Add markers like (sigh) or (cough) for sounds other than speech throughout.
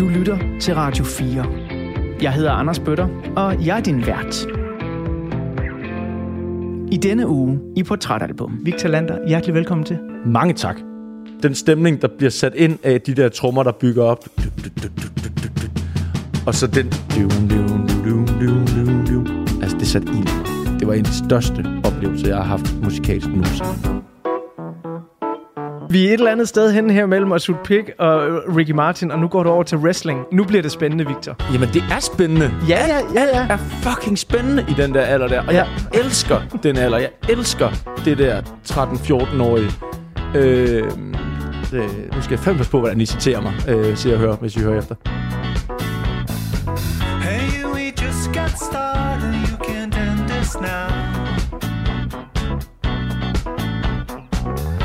Du lytter til Radio 4. Jeg hedder Anders Bøtter, og jeg er din vært. I denne uge i Portrætalbum. Victor Lander, hjertelig velkommen til. Mange tak. Den stemning, der bliver sat ind af de der trommer, der bygger op. Og så den... Altså, det satte ild. Det var en af de største oplevelser, jeg har haft musikalsk nogensinde. Vi er et eller andet sted hen her mellem Asut Pig og Ricky Martin, og nu går du over til wrestling. Nu bliver det spændende, Victor. Jamen, det er spændende. Ja, ja, ja, ja. Det er fucking spændende i den der alder der. Og jeg elsker den alder. Jeg elsker det der 13-14-årige. Øh, øh, nu skal jeg fandme passe på, hvordan I citerer mig, øh, siger jeg hører, hvis I hører efter. Hey, we just got started. You can't end this now.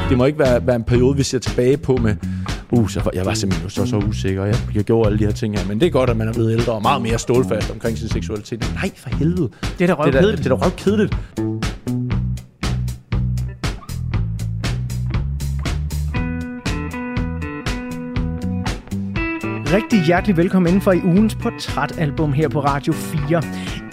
Det må ikke være, være en periode, vi ser tilbage på med, uh, så, jeg var simpelthen så, så usikker, og jeg, jeg gjorde alle de her ting her. Men det er godt, at man er blevet ældre og meget mere stålfast omkring sin seksualitet. Nej, for helvede. Det er da Det er da, røvkedeligt. det er da røvkedeligt. Rigtig hjertelig velkommen indenfor i ugens portrætalbum her på Radio 4.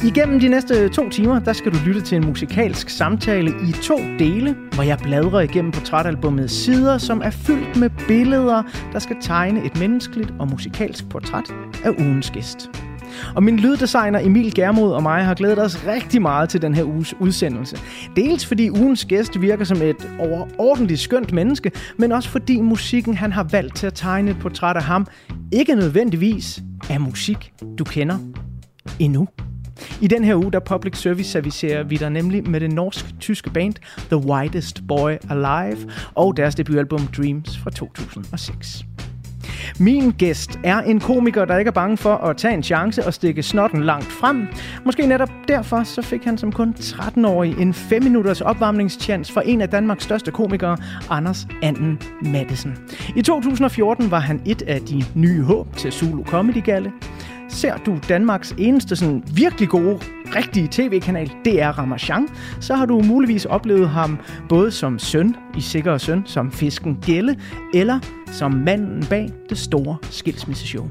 Igennem de næste to timer, der skal du lytte til en musikalsk samtale i to dele, hvor jeg bladrer igennem portrætalbummets sider, som er fyldt med billeder, der skal tegne et menneskeligt og musikalsk portræt af ugens gæst. Og min lyddesigner Emil Germod og mig har glædet os rigtig meget til den her uges udsendelse. Dels fordi ugens gæst virker som et overordentligt skønt menneske, men også fordi musikken han har valgt til at tegne et portræt af ham ikke nødvendigvis er musik, du kender endnu. I den her uge, der public service servicerer vi dig nemlig med det norsk-tyske band The Whitest Boy Alive og deres debutalbum Dreams fra 2006. Min gæst er en komiker, der ikke er bange for at tage en chance og stikke snotten langt frem. Måske netop derfor så fik han som kun 13-årig en 5 minutters opvarmningschance for en af Danmarks største komikere, Anders Anden Madsen. I 2014 var han et af de nye håb til Zulu Comedy Galle. Ser du Danmarks eneste sådan virkelig gode, rigtige tv-kanal, det er Ramachan, så har du muligvis oplevet ham både som søn i Sikker Søn, som fisken Gelle, eller som manden bag det store skilsmisseshow.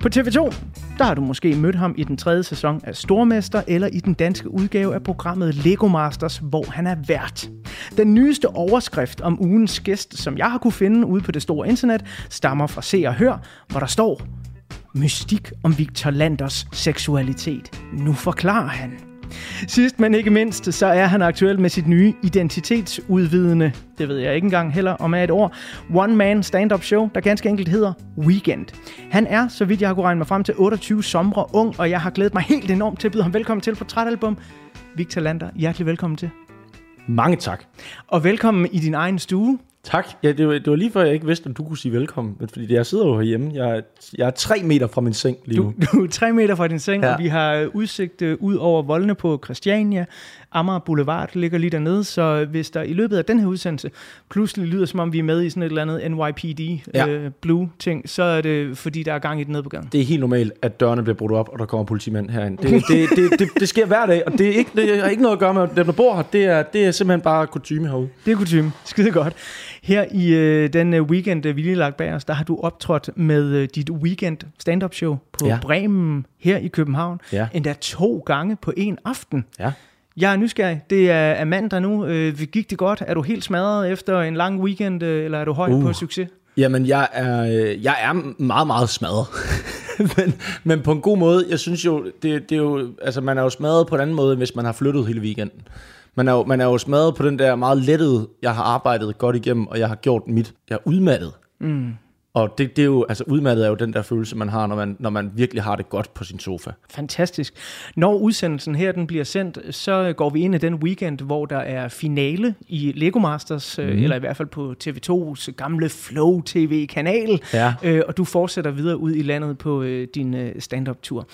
På TV2, der har du måske mødt ham i den tredje sæson af Stormester, eller i den danske udgave af programmet Lego Masters, hvor han er vært. Den nyeste overskrift om ugens gæst, som jeg har kunne finde ude på det store internet, stammer fra Se og Hør, hvor der står Mystik om Victor Landers seksualitet. Nu forklarer han. Sidst men ikke mindst, så er han aktuel med sit nye identitetsudvidende, det ved jeg ikke engang heller om er et ord, one-man stand-up show, der ganske enkelt hedder Weekend. Han er, så vidt jeg har kunne regne mig frem til, 28 somre ung, og jeg har glædet mig helt enormt til at byde ham velkommen til portrætalbum. Victor Lander, hjertelig velkommen til. Mange tak. Og velkommen i din egen stue. Tak. Ja, det var, det var lige før, jeg ikke vidste, om du kunne sige velkommen. Men Fordi jeg sidder jo herhjemme. Jeg, er- jeg er tre meter fra min seng lige Du, nu. du er tre meter fra din seng, ja. Og vi har udsigt øh, ud over voldene på Christiania. Amager Boulevard ligger lige dernede, så hvis der i løbet af den her udsendelse pludselig lyder, som om vi er med i sådan et eller andet NYPD ja. Øh, Blue ting, så er det fordi, der er gang i den nede på gaden. Det er helt normalt, at dørene bliver brudt op, og der kommer politimænd herind. Det, det, det, det, det sker hver dag, og det, er ikke, det har ikke noget at gøre med dem, der bor her. Det er, det er simpelthen bare kutume herude. Det er kutume. Skide godt. Her i øh, den øh, weekend, øh, vi lige lagt bag os, der har du optrådt med øh, dit weekend stand-up show på. Ja. Bremen her i København. Ja. Endda to gange på en aften. Ja. Jeg er nysgerrig. Det er Amanda nu. Øh, gik det godt? Er du helt smadret efter en lang weekend, øh, eller er du højt uh. På succes? Jamen, jeg er, øh, jeg er meget, meget smadret. (laughs) men, men på en god måde. Jeg synes jo, det, det er jo, altså man er jo smadret på en anden måde, hvis man har flyttet hele weekenden. Man er, jo, man er jo smadret på den der meget lettede, jeg har arbejdet godt igennem, og jeg har gjort mit. Jeg er udmattet. Mm. Og det, det er jo, altså udmattet er jo den der følelse, man har, når man, når man virkelig har det godt på sin sofa. Fantastisk. Når udsendelsen her den bliver sendt, så går vi ind i den weekend, hvor der er finale i Lego Masters, mm. eller i hvert fald på TV2's gamle Flow TV-kanal. Ja. Øh, og du fortsætter videre ud i landet på øh, din øh, stand-up-tur.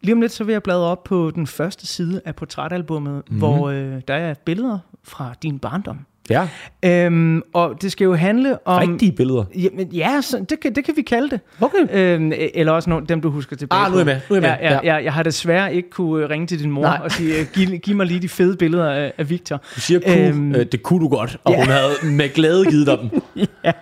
Lige om lidt, så vil jeg bladre op på den første side af portrætalbummet, mm. hvor øh, der er billeder fra din barndom. Ja, Øhm, og det skal jo handle om... rigtige billeder. Jamen, ja, så det, kan, det kan vi kalde det. Okay. Øhm, eller også nogle, dem, du husker tilbage Ah, nu er jeg med, nu er jeg med, Ja, ja, ja. ja. Jeg har desværre ikke kunne øh, ringe til din mor Nej. og sige, øh, giv, giv mig lige de fede billeder af, af Victor. Du siger kunne, Øhm, øh, det kunne du godt, og ja. hun havde med glæde givet dig dem. (laughs) ja.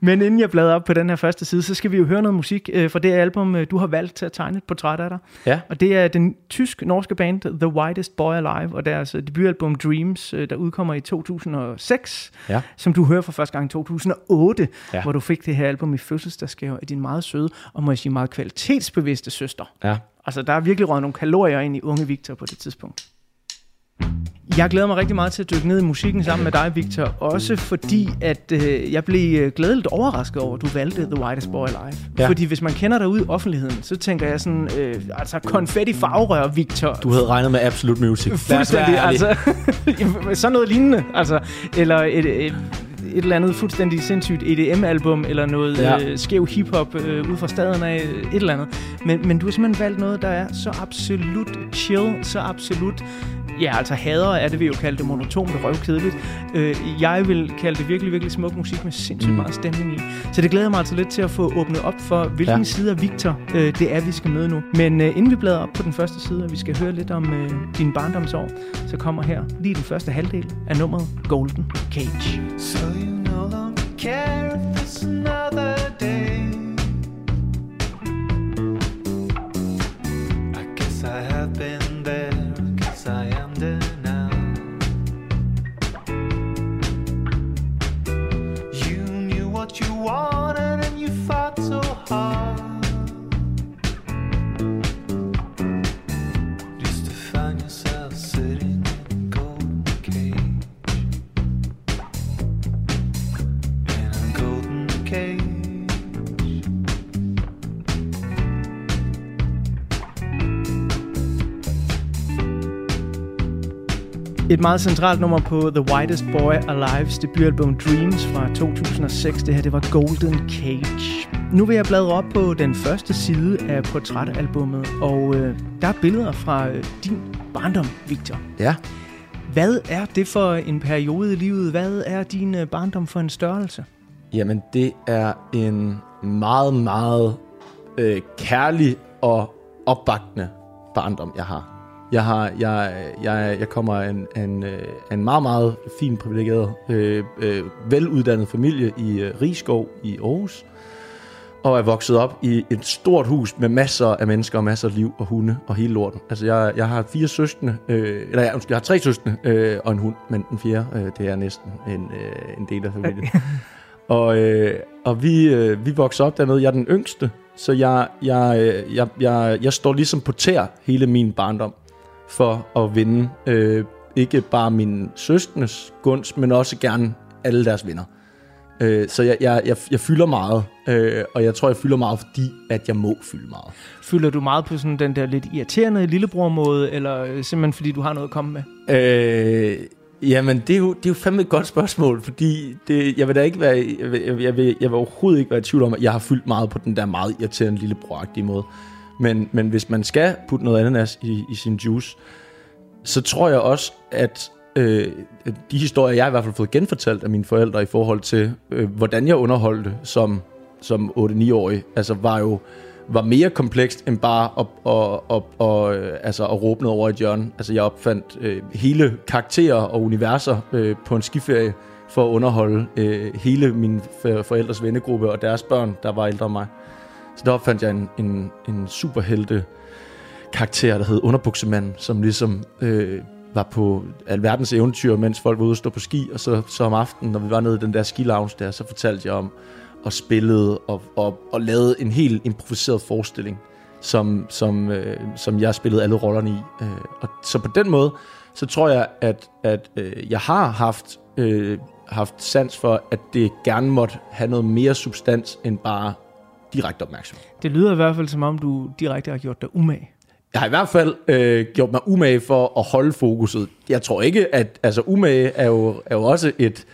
Men inden jeg bladrer op på den her første side, så skal vi jo høre noget musik øh, fra det album, øh, du har valgt til at tegne et portræt af dig. Ja. Og det er den tysk-norske band The Whitest Boy Alive, og deres debutalbum Dreams, øh, der udkommer i 2006, Ja. som du hører for første gang i 2008, ja. Ja. hvor du fik det her album i fødselsdagsgave af din meget søde og må jeg sige meget kvalitetsbevidste søster. Ja. Altså, der er virkelig røget nogle kalorier ind i unge Victor på det tidspunkt. Jeg glæder mig rigtig meget til at dykke ned i musikken sammen med dig, Victor. Også fordi, at øh, jeg blev øh, glædeligt overrasket over, at du valgte The Whitest Boy Alive. Ja. Fordi hvis man kender dig ud i offentligheden, så tænker jeg sådan, øh, altså konfetti farverør, Victor. Du havde regnet med Absolute Music. Fuldstændig, altså. (laughs) sådan noget lignende. Altså, eller et, et, et eller andet fuldstændig sindssygt EDM-album, eller noget ja. Øh, skæv hiphop øh, ud fra staden af, et eller andet. Men, men du har simpelthen valgt noget, der er så absolut chill, så absolut Ja, altså hader er det, vi jo kalde det monotont og røvkedeligt. Øh, jeg vil kalde det virkelig, virkelig smuk musik med sindssygt meget stemning i. Så det glæder mig altså lidt til at få åbnet op for, hvilken ja. Side af Victor øh, det er, vi skal møde nu. Men øh, inden vi bladrer op på den første side, og vi skal høre lidt om øh, dine barndomsår, så kommer her lige den første halvdel af nummeret Golden Cage. So you no longer care if it's another you wanted and you fought so hard. Et meget centralt nummer på The Whitest Boy Alive's debutalbum Dreams fra 2006. Det her, det var Golden Cage. Nu vil jeg bladre op på den første side af portrætalbummet, og øh, der er billeder fra øh, din barndom, Victor. Ja. Hvad er det for en periode i livet? Hvad er din øh, barndom for en størrelse? Jamen, det er en meget, meget øh, kærlig og opbakende barndom, jeg har. Jeg har, jeg, jeg, jeg kommer af en, en, øh, en meget, meget fin, privilegeret, øh, øh, veluddannet familie i øh, Rigskov i Aarhus. Og er vokset op i et stort hus med masser af mennesker og masser af liv og hunde og hele lorten. Altså, jeg, jeg har fire søskende, øh, eller jeg, jeg har tre søskende øh, og en hund, men den fjerde, øh, det er næsten en, øh, en del af familien. (laughs) Og, øh, og vi, øh, vi voksede op dernede. Jeg er den yngste, så jeg, jeg, øh, jeg, jeg, jeg står ligesom på tær hele min barndom for at vinde øh, ikke bare min søskendes gunst, men også gerne alle deres venner. Øh, så jeg, jeg, jeg, jeg fylder meget, øh, og jeg tror, jeg fylder meget, fordi at jeg må fylde meget. Føler du meget på sådan den der lidt irriterende lillebror-måde, eller øh, simpelthen fordi du har noget at komme med? Øh, jamen, det er, jo, det er jo fandme et godt spørgsmål, fordi det, jeg vil da ikke være, jeg vil, jeg, vil, jeg, vil, jeg vil overhovedet ikke være i tvivl om, at jeg har fyldt meget på den der meget irriterende lillebroragtige måde. Men, men hvis man skal putte noget ananas i, i sin juice, så tror jeg også, at øh, de historier, jeg i hvert fald har fået genfortalt af mine forældre i forhold til, øh, hvordan jeg underholdte som, som 8-9-årig, altså var jo var mere komplekst end bare at, at, at, at, at, altså at råbe noget over et hjørne. Altså jeg opfandt øh, hele karakterer og universer øh, på en skiferie for at underholde øh, hele min forældres vennegruppe og deres børn, der var ældre end mig. Så der opfandt jeg en, en, en superhelte karakter, der hed Underbuksemanden, som ligesom øh, var på alverdens eventyr, mens folk var ude og stå på ski, og så, så om aftenen, når vi var nede i den der ski-lounge der, så fortalte jeg om, og spillede, og, og, og lavede en helt improviseret forestilling, som, som, øh, som jeg spillede alle rollerne i. Øh, og så på den måde, så tror jeg, at, at øh, jeg har haft, øh, haft sans for, at det gerne måtte have noget mere substans, end bare direkte opmærksomhed. Det lyder i hvert fald, som om du direkte har gjort dig umage. Jeg har i hvert fald øh, gjort mig umage for at holde fokuset. Jeg tror ikke, at altså, umage er jo, er jo også et,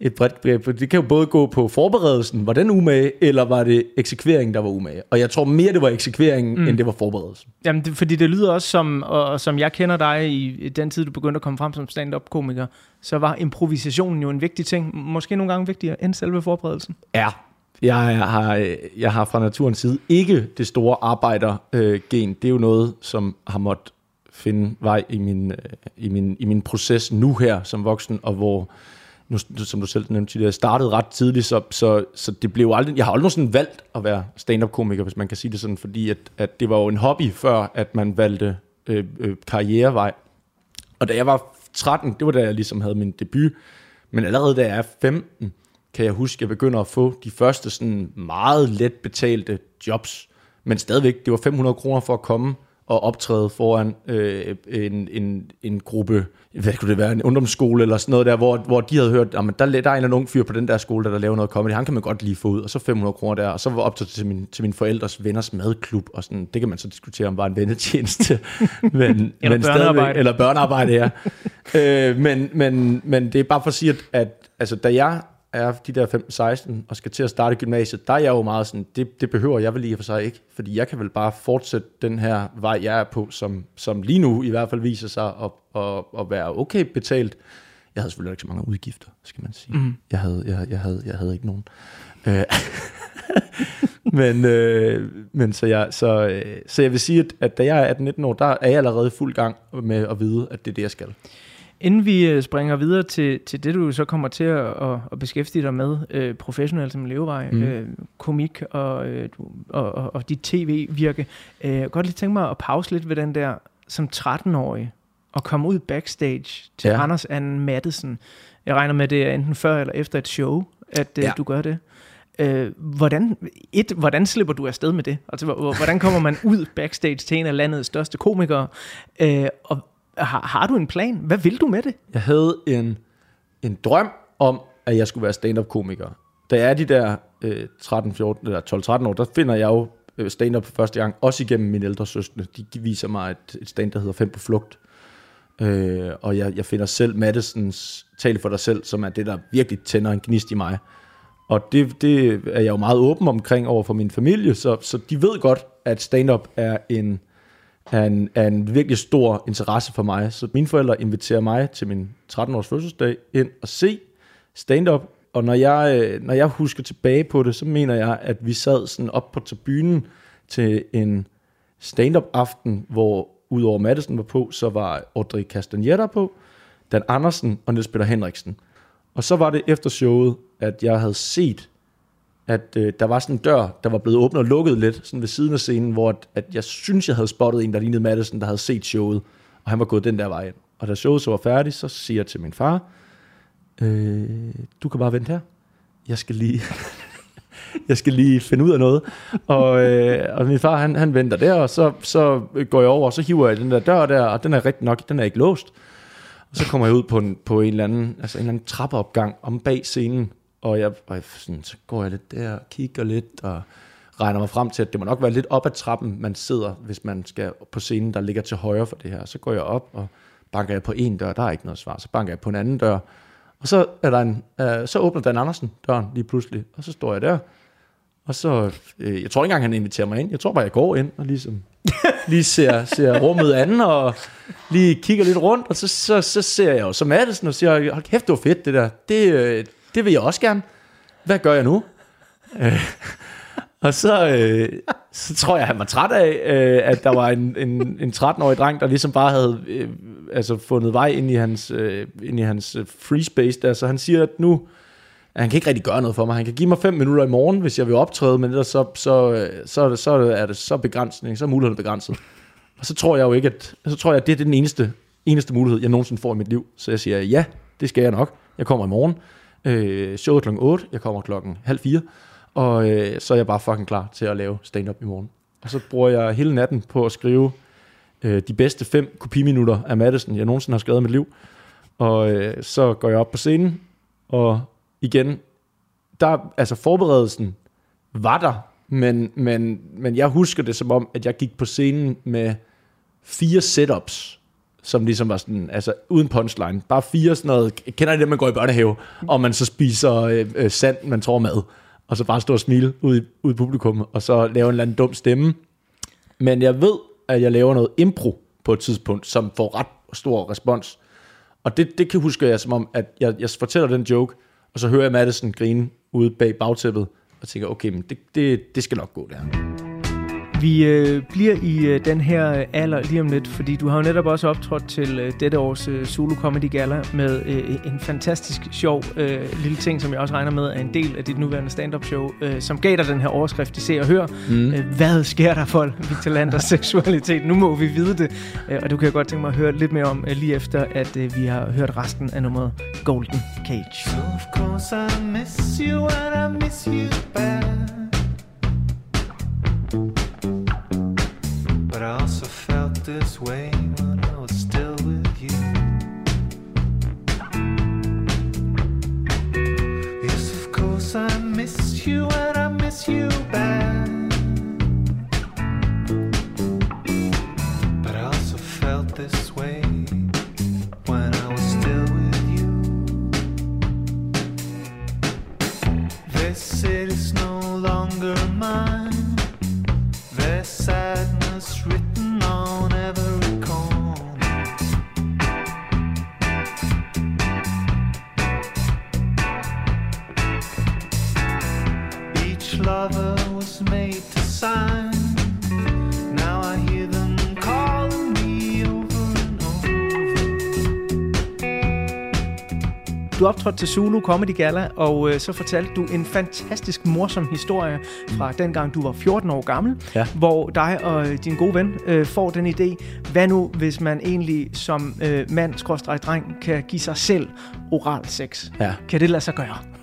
et bredt begreb. Det kan jo både gå på forberedelsen, var den umage, eller var det eksekveringen, der var umage? Og jeg tror mere, det var eksekveringen, mm. end det var forberedelsen. Jamen, det, fordi det lyder også som, og, og som jeg kender dig i, i den tid, du begyndte at komme frem som stand-up-komiker, så var improvisationen jo en vigtig ting, måske nogle gange vigtigere end selve forberedelsen. Ja, jeg har, jeg har fra naturens side ikke det store arbejdergen. Det er jo noget, som har måttet finde vej i min, øh, i, min, i min proces nu her som voksen, og hvor, nu, som du selv nævnte, jeg startede ret tidligt, så, så, så det blev aldrig, jeg har aldrig sådan valgt at være stand-up-komiker, hvis man kan sige det sådan, fordi at, at det var jo en hobby, før at man valgte øh, øh, karrierevej. Og da jeg var 13, det var da jeg ligesom havde min debut, men allerede da jeg er 15, kan jeg huske, at jeg begynder at få de første sådan meget let betalte jobs, men stadigvæk, det var 500 kroner for at komme og optræde foran øh, en, en, en gruppe, hvad kunne det være, en ungdomsskole eller sådan noget der, hvor, hvor de havde hørt, at der, der er en eller anden ung fyr på den der skole, der, der laver noget comedy, han kan man godt lige få ud, og så 500 kroner der, og så var optaget til min, til min forældres venners madklub, og sådan, det kan man så diskutere om var en vennetjeneste, (laughs) men, Eller men børnearbejde. eller børnearbejde, ja. øh, men, men, men det er bare for at sige, at, at altså, da jeg er de der 15-16 og skal til at starte gymnasiet, der er jeg jo meget sådan, det, det behøver jeg vel og for sig ikke, fordi jeg kan vel bare fortsætte den her vej, jeg er på, som, som lige nu i hvert fald viser sig at, at, at være okay betalt. Jeg havde selvfølgelig ikke så mange udgifter, skal man sige. Mm. Jeg, havde, jeg, jeg, havde, jeg havde ikke nogen. Øh, (laughs) men, øh, men så, jeg, så, øh, så jeg vil sige, at, at da jeg er 18-19 år, der er jeg allerede fuld gang med at vide, at det er det, jeg skal. Inden vi øh, springer videre til, til det, du så kommer til at, at, at beskæftige dig med øh, professionelt som levevej, mm. øh, komik og, øh, og, og, og dit tv-virke, øh, godt lige tænke mig at pause lidt ved den der som 13-årig og komme ud backstage til ja. Anders Anden Mattesen. Jeg regner med, det er enten før eller efter et show, at øh, ja. Du gør det. Øh, hvordan, et, hvordan slipper du afsted med det? Altså, hvor- hvordan kommer man ud backstage til en af landets største komikere? Øh, og har, har du en plan? Hvad vil du med det? Jeg havde en, en drøm om, at jeg skulle være stand-up-komiker. Da jeg er de der øh, 13, 14, eller 12-13 år, der finder jeg jo øh, stand-up for første gang, også igennem mine ældre søstre. De, viser mig et, et stand, der hedder Fem på flugt. Øh, og jeg, jeg finder selv Madisons Tale for dig selv, som er det, der virkelig tænder en gnist i mig. Og det, det er jeg jo meget åben omkring over for min familie, så, så de ved godt, at stand-up er en, er en, er en virkelig stor interesse for mig. Så mine forældre inviterer mig til min 13-års fødselsdag ind og se stand-up. Og når jeg, øh, når jeg husker tilbage på det, så mener jeg, at vi sad sådan op på tribunen til en stand-up aften, hvor udover Madison var på, så var Audrey Castaneda på, Dan Andersen og Niels Peter Henriksen. Og så var det efter showet, at jeg havde set, at øh, der var sådan en dør, der var blevet åbnet og lukket lidt, sådan ved siden af scenen, hvor at, at jeg synes, jeg havde spottet en, der lignede Madison, der havde set showet, og han var gået den der vej ind. Og da showet så var færdigt, så siger jeg til min far, øh, du kan bare vente her. Jeg skal lige, (laughs) jeg skal lige finde ud af noget. Og, øh, og min far, han, han venter der, og så, så går jeg over, og så hiver jeg den der dør der, og den er rigtig nok, den er ikke låst. Og så kommer jeg ud på en, på en eller anden, altså en eller anden trappeopgang om bag scenen, og jeg, og jeg sådan, så går jeg lidt der, kigger lidt, og regner mig frem til, at det må nok være lidt op ad trappen, man sidder, hvis man skal på scenen, der ligger til højre for det her. Så går jeg op, og banker jeg på en dør, der er ikke noget svar. Så banker jeg på en anden dør, og så, er der en, øh, så åbner Dan Andersen døren lige pludselig, og så står jeg der, og så, øh, jeg tror ikke engang, han inviterer mig ind. Jeg tror bare, jeg går ind og ligesom lige ser, ser rummet anden, og lige kigger lidt rundt, og så, så, så ser jeg jo så Madison og siger, hold kæft, det var fedt det der. Det, øh, det vil jeg også gerne. Hvad gør jeg nu? Øh, og så, øh, så tror jeg, han var træt af, øh, at der var en, en, en 13-årig dreng, der ligesom bare havde øh, altså fundet vej ind i hans, øh, ind i hans øh, free space der. Så han siger, at nu, at han kan ikke rigtig gøre noget for mig. Han kan give mig 5 minutter i morgen, hvis jeg vil optræde, men ellers så, så, øh, så, så er det så begrænsning, så er muligheden begrænset. Og så tror jeg jo ikke, at, så tror jeg, at det er den eneste, eneste mulighed, jeg nogensinde får i mit liv. Så jeg siger, ja, det skal jeg nok. Jeg kommer i morgen. Øh, showet klokken 8, jeg kommer klokken halv fire. Og øh, så er jeg bare fucking klar til at lave stand-up i morgen. Og så bruger jeg hele natten på at skrive øh, de bedste fem kopiminutter af Madison, jeg nogensinde har skrevet i mit liv. Og øh, så går jeg op på scenen, og igen, der, altså forberedelsen var der, men, men, men jeg husker det som om, at jeg gik på scenen med fire setups, som ligesom var sådan, altså uden punchline. Bare fire sådan noget, kender I det, man går i børnehave, og man så spiser øh, øh, sand, man tror mad, og så bare stå og smile ud i, ud i publikum, og så lave en eller anden dum stemme. Men jeg ved, at jeg laver noget impro på et tidspunkt, som får ret stor respons. Og det, det kan huske jeg som om, at jeg, jeg fortæller den joke, og så hører jeg Madison grine ude bag bagtæppet, og tænker, okay, men det, det, det skal nok gå der. Vi øh, bliver i øh, den her alder lige om lidt, fordi du har jo netop også optrådt til øh, dette års øh, Solo Comedy Gala med øh, en fantastisk sjov øh, lille ting, som jeg også regner med er en del af dit nuværende stand-up show, øh, som gav dig den her overskrift i Se og Hør. Mm. Øh, hvad sker der for Victor Landers seksualitet? Nu må vi vide det, øh, og du kan jeg godt tænke mig at høre lidt mere om øh, lige efter, at øh, vi har hørt resten af nummeret Golden Cage. So of course I miss you and I miss you bad. This way when I was still with you. Yes, of course I miss you and I miss you bad. Optrådte til Zulu Comedy Gala, og øh, så fortalte du en fantastisk morsom historie fra dengang du var 14 år gammel, Ja. hvor dig og øh, din gode ven øh, får den idé, hvad nu hvis man egentlig som øh, mand-dreng kan give sig selv oral sex? Ja. Kan det lade sig gøre?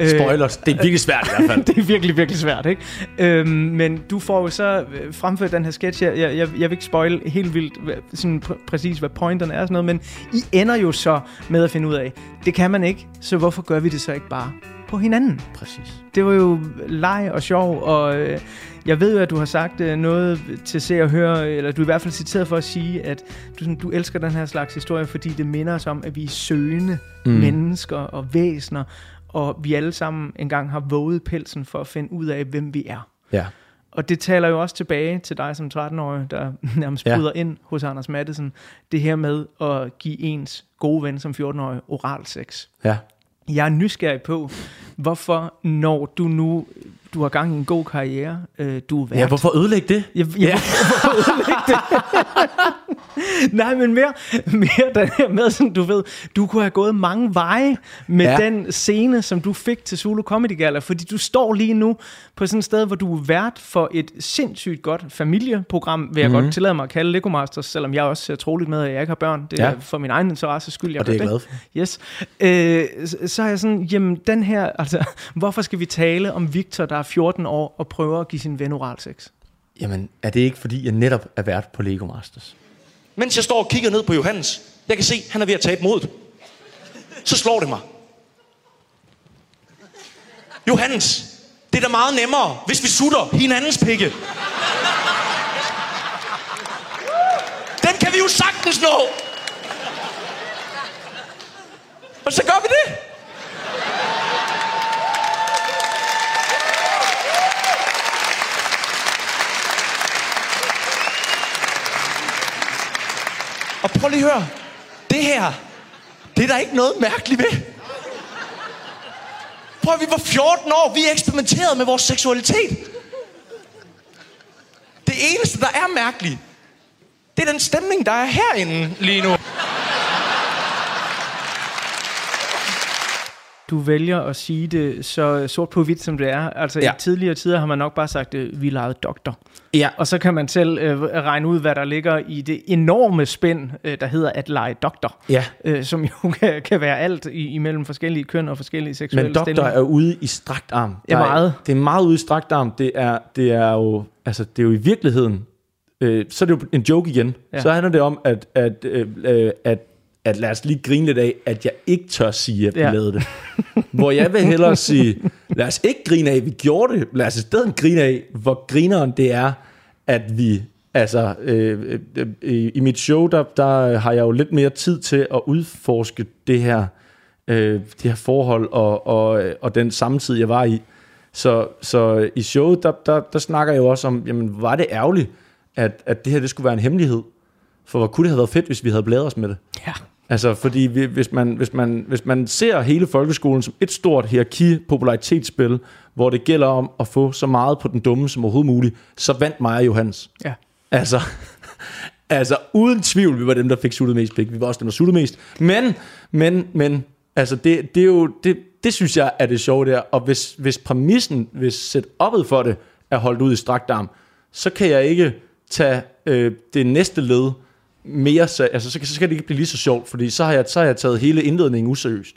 Øh, Spoilers, det er virkelig svært i hvert fald. (laughs) det er virkelig, virkelig svært, ikke? Øhm, men du får jo så øh, fremført den her sketch her. Jeg, jeg, jeg vil ikke spoil helt vildt sådan pr- præcis, hvad pointerne er og sådan noget, men I ender jo så med at finde ud af, det kan man ikke, så hvorfor gør vi det så ikke bare på hinanden? Præcis. Det var jo leg og sjov, og øh, jeg ved jo, at du har sagt øh, noget til se og høre, eller du er i hvert fald citeret for at sige, at du, sådan, du elsker den her slags historie, fordi det minder os om, at vi er søgende mm. mennesker og væsener, og vi alle sammen engang har våget pelsen for at finde ud af, hvem vi er. Ja. Og det taler jo også tilbage til dig som 13-årig, der (laughs) nærmest Ja. bryder ind hos Anders Mattesen. Det her med at give ens gode ven som 14-årig oral sex. Ja. Jeg er nysgerrig på, hvorfor når du nu du har gang i en god karriere, øh, du er vært. ja, hvorfor ødelægge det? Jeg, jeg, ja. (laughs) hvorfor ødelægge det? (laughs) (laughs) Nej, men mere, mere den her med, sådan, du ved, du kunne have gået mange veje med Ja. den scene, som du fik til Zulu Comedy Gala, fordi du står lige nu på sådan et sted, hvor du er vært for et sindssygt godt familieprogram, vil jeg mm. godt tillade mig at kalde Lego Masters, selvom jeg også ser troligt med, at jeg ikke har børn. Det er Ja. for min egen interesse skyld, jeg Og det er jeg glad for. Yes. Øh, så- så er jeg sådan, jamen den her, (laughs) altså, hvorfor skal vi tale om Victor, der er 14 år, og prøver at give sin ven oral sex? Jamen, er det ikke fordi, jeg netop er vært på Lego Masters? Mens jeg står og kigger ned på Johannes, jeg kan se, han er ved at tabe modet. Så slår det mig. Johannes, det er da meget nemmere, hvis vi sutter hinandens pikke. Den kan vi jo sagtens nå. Og så gør vi det. Og prøv lige at høre. Det her, det er der ikke noget mærkeligt ved. Prøv at vi var 14 år, vi eksperimenterede med vores seksualitet. Det eneste, der er mærkeligt, det er den stemning, der er herinde lige nu. Du vælger at sige det så sort på hvidt, som det er. Altså ja. I tidligere tider har man nok bare sagt, at vi legede doktor. Ja. Og så kan man selv øh, regne ud, hvad der ligger i det enorme spænd, øh, der hedder at lege doktor. Ja. Øh, som jo (laughs) kan, kan være alt i, imellem forskellige køn og forskellige seksuelle Men doktor stillinger. er ude i strakt arm. Ja, Der er- meget. Det er meget ude i strakt arm. Det er, det er jo, altså, det er jo i virkeligheden, øh, så er det jo en joke igen. Ja. Ja. Så handler det om, at, at, øh, øh, at, at lad os lige grine lidt af, at jeg ikke tør sige, at vi Ja. lavede det. Hvor jeg vil hellere sige, lad os ikke grine af, at vi gjorde det. Lad os i stedet grine af, hvor grineren det er, at vi Altså, øh, øh, øh, i mit show, der, der har jeg jo lidt mere tid til at udforske det her, øh, det her forhold og, og, og den samtid, jeg var i. Så, så i showet, der, der, der snakker jeg jo også om, jamen, var det ærgerligt, at, at det her det skulle være en hemmelighed? For hvor kunne det have været fedt, hvis vi havde bladret os med det? Ja. Altså, fordi vi, hvis, man, hvis, man, hvis man ser hele folkeskolen som et stort hierarki-popularitetsspil, hvor det gælder om at få så meget på den dumme som overhovedet muligt, så vandt mig og Johans. Ja. Altså, (laughs) altså uden tvivl, vi var dem, der fik suttet mest pik. Vi var også dem, der suttede mest. Men, men, men, altså det, det er jo, det, det synes jeg er det sjove der. Og hvis, hvis præmissen, hvis setup'et for det er holdt ud i strakt arm, så kan jeg ikke tage øh, det næste led mere, så, altså så, så skal det ikke blive lige så sjovt, fordi så har jeg, så har jeg taget hele indledningen useriøst.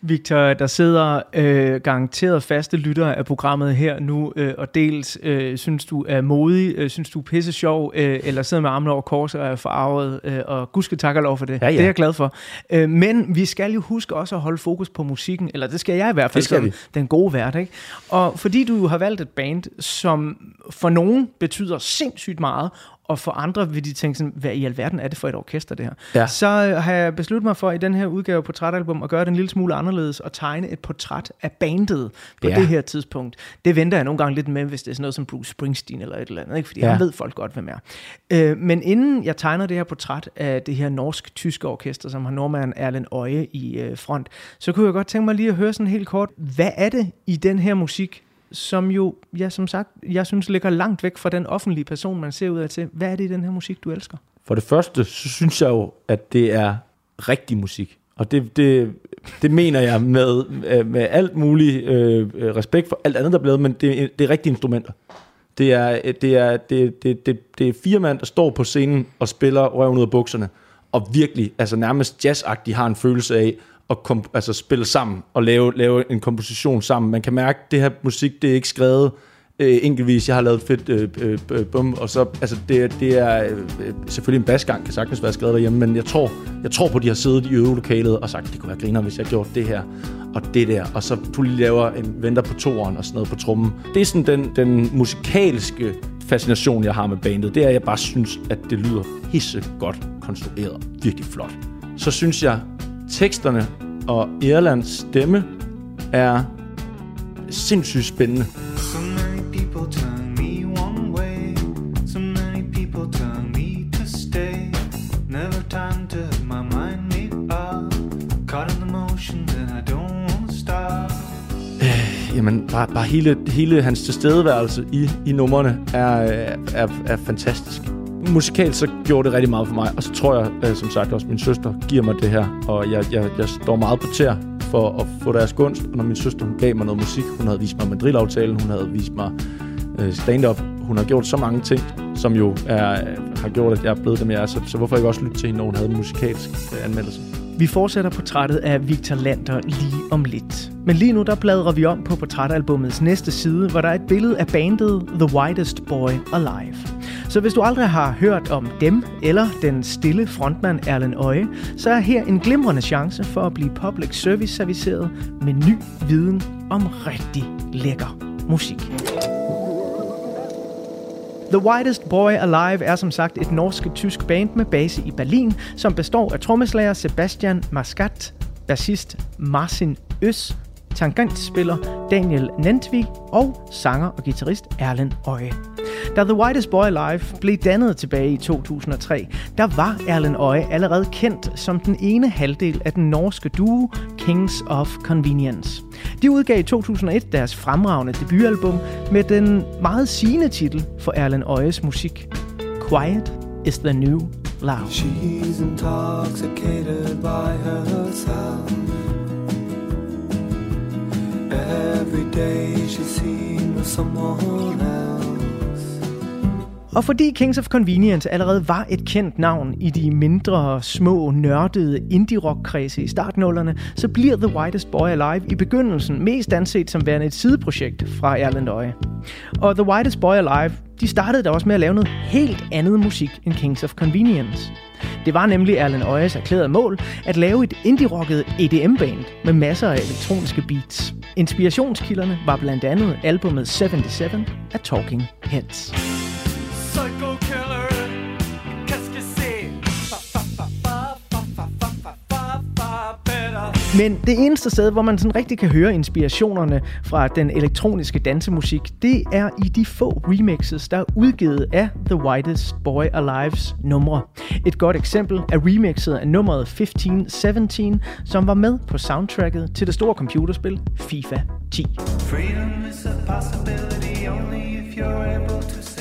Victor, der sidder øh, garanteret faste lyttere af programmet her nu, øh, og dels øh, synes du er modig, øh, synes du er pisse sjov, øh, eller sidder med armene over kors og er farvet, øh, og gudske tak og lov for det. Ja, ja. Det er jeg glad for. Øh, men vi skal jo huske også at holde fokus på musikken, eller det skal jeg i hvert fald som den gode vært. Ikke? Og fordi du har valgt et band, som for nogen betyder sindssygt meget, og for andre vil de tænke sådan, hvad i alverden er det for et orkester det her? Ja. Så øh, har jeg besluttet mig for i den her udgave portrætalbum at gøre det en lille smule anderledes og tegne et portræt af bandet på Ja. det her tidspunkt. Det venter jeg nogle gange lidt med, hvis det er sådan noget som Bruce Springsteen eller et eller andet, ikke? fordi ja. Han ved folk godt, hvem er. Øh, men inden jeg tegner det her portræt af det her norsk-tyske orkester, som har nordmanden Erlend Øje i øh, front, så kunne jeg godt tænke mig lige at høre sådan helt kort, hvad er det i den her musik, som jo, ja, som sagt, jeg synes ligger langt væk fra den offentlige person, man ser ud af til. Hvad er det i den her musik, du elsker? For det første, så synes jeg jo, at det er rigtig musik. Og det, det, det mener jeg med, øh, med alt mulig øh, respekt for alt andet, der er blevet, men det, det er rigtige instrumenter. Det er, det, er, det, det, det, det er fire mand, der står på scenen og spiller røven ud af bukserne, og virkelig, altså nærmest jazzagtigt har en følelse af at kom, altså spille sammen og lave, lave en komposition sammen. Man kan mærke, at det her musik, det er ikke skrevet øh, enkeltvis. Jeg har lavet fedt øh, øh, øh bum, og så, altså det, det er øh, øh, selvfølgelig en basgang, kan sagtens være skrevet derhjemme, men jeg tror, jeg tror på, at de har siddet i øvelokalet og sagt, det kunne være griner, hvis jeg gjorde det her og det der, og så du lige laver en venter på toeren og sådan noget på trummen. Det er sådan den, den musikalske fascination, jeg har med bandet. Det er, at jeg bare synes, at det lyder hisse godt konstrueret. Virkelig flot. Så synes jeg, teksterne og Irlands stemme er sindssygt spændende. (sighs) Jamen, bare, bare hele, hele hans tilstedeværelse i, i numrene er, er, er fantastisk. Musikalt så gjorde det rigtig meget for mig, og så tror jeg, øh, som sagt også, min søster giver mig det her, og jeg, jeg, jeg står meget på tæer for at få deres gunst. Og når min søster hun gav mig noget musik, hun havde vist mig Madrid-aftalen, hun havde vist mig øh, stand-up, hun har gjort så mange ting, som jo er, har gjort, at jeg er blevet dem, jeg er. Så, så hvorfor ikke også lytte til hende, når hun havde en musikalsk øh, anmeldelse? Vi fortsætter portrættet af Victor Lander lige om lidt. Men lige nu der bladrer vi om på portrætalbummets næste side, hvor der er et billede af bandet The Whitest Boy Alive. Så hvis du aldrig har hørt om dem eller den stille frontmand Erlen Øje, så er her en glimrende chance for at blive public service serviceret med ny viden om rigtig lækker musik. The Whitest Boy Alive er som sagt et norsk-tysk band med base i Berlin, som består af trommeslager Sebastian Mascat, bassist Marcin Øs, tangentspiller Daniel Nentvig og sanger og guitarist Erlen Øje. Da The Whitest Boy Alive blev dannet tilbage i 2003, der var Erlen Øje allerede kendt som den ene halvdel af den norske duo Kings of Convenience. De udgav i 2001 deres fremragende debutalbum med den meget sigende titel for Erlen Øjes musik. Quiet is the new loud. She's intoxicated by herself. Every day she's seen someone else. Og fordi Kings of Convenience allerede var et kendt navn i de mindre, små, nørdede indie-rock-kredse i startnullerne, så bliver The Whitest Boy Alive i begyndelsen mest anset som værende et sideprojekt fra Erland Øje. Og The Whitest Boy Alive, de startede da også med at lave noget helt andet musik end Kings of Convenience. Det var nemlig Erlen Øjes erklærede mål at lave et indie-rocket EDM-band med masser af elektroniske beats. Inspirationskilderne var blandt andet albumet 77 af Talking Heads. Men det eneste sted, hvor man sådan rigtig kan høre inspirationerne fra den elektroniske dansemusik, det er i de få remixes, der er udgivet af The Whitest Boy Alive's numre. Et godt eksempel er remixet af nummeret 1517, som var med på soundtracket til det store computerspil FIFA 10. Freedom is a possibility only if you're able to.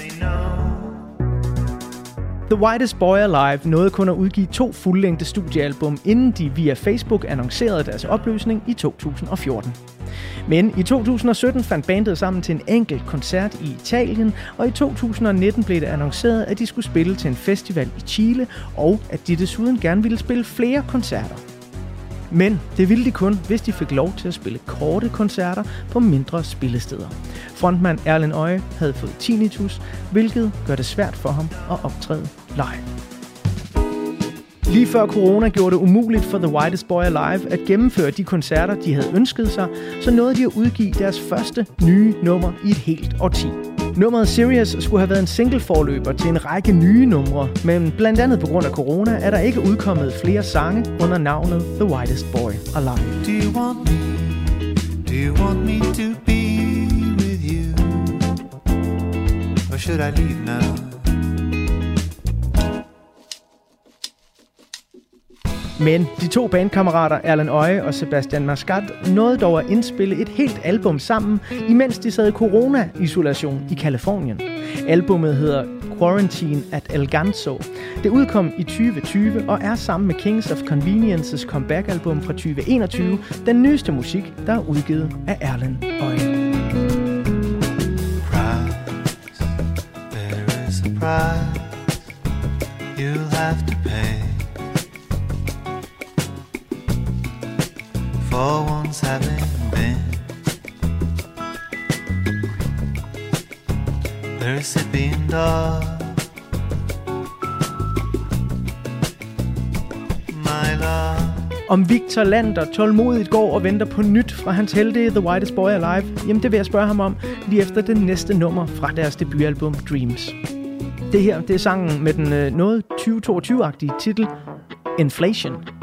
The Whitest Boy Alive nåede kun at udgive to fuldlængde studiealbum, inden de via Facebook annoncerede deres opløsning i 2014. Men i 2017 fandt bandet sammen til en enkelt koncert i Italien, og i 2019 blev det annonceret, at de skulle spille til en festival i Chile, og at de desuden gerne ville spille flere koncerter. Men det ville de kun, hvis de fik lov til at spille korte koncerter på mindre spillesteder. Frontmand Erlen Øje havde fået tinnitus, hvilket gør det svært for ham at optræde live. Lige før corona gjorde det umuligt for The Whitest Boy Alive at gennemføre de koncerter, de havde ønsket sig, så nåede de at udgive deres første nye nummer i et helt årti. Nummeret Serious skulle have været en single forløber til en række nye numre, men blandt andet på grund af corona er der ikke udkommet flere sange under navnet The Whitest Boy Alive. Do you want me? Do you want me to be with you? Or should I leave now? Men de to bandkammerater, Erlen Øje og Sebastian Mascat, nåede dog at indspille et helt album sammen, imens de sad i corona-isolation i Kalifornien. Albummet hedder Quarantine at El Ganso. Det udkom i 2020 og er sammen med Kings of Conveniences comeback-album fra 2021 den nyeste musik, der er udgivet af Erlen Øje. price. There is a price you'll have to pay for once having been the recipient of my love. Om Victor Lander tålmodigt går og venter på nyt fra hans helte The Whitest Boy Alive, jamen det vil jeg spørge ham om lige efter det næste nummer fra deres debutalbum Dreams. Det her, det er sangen med den øh, noget 2022-agtige titel Inflation.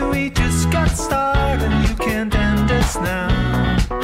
We just got started. And you can't end us now.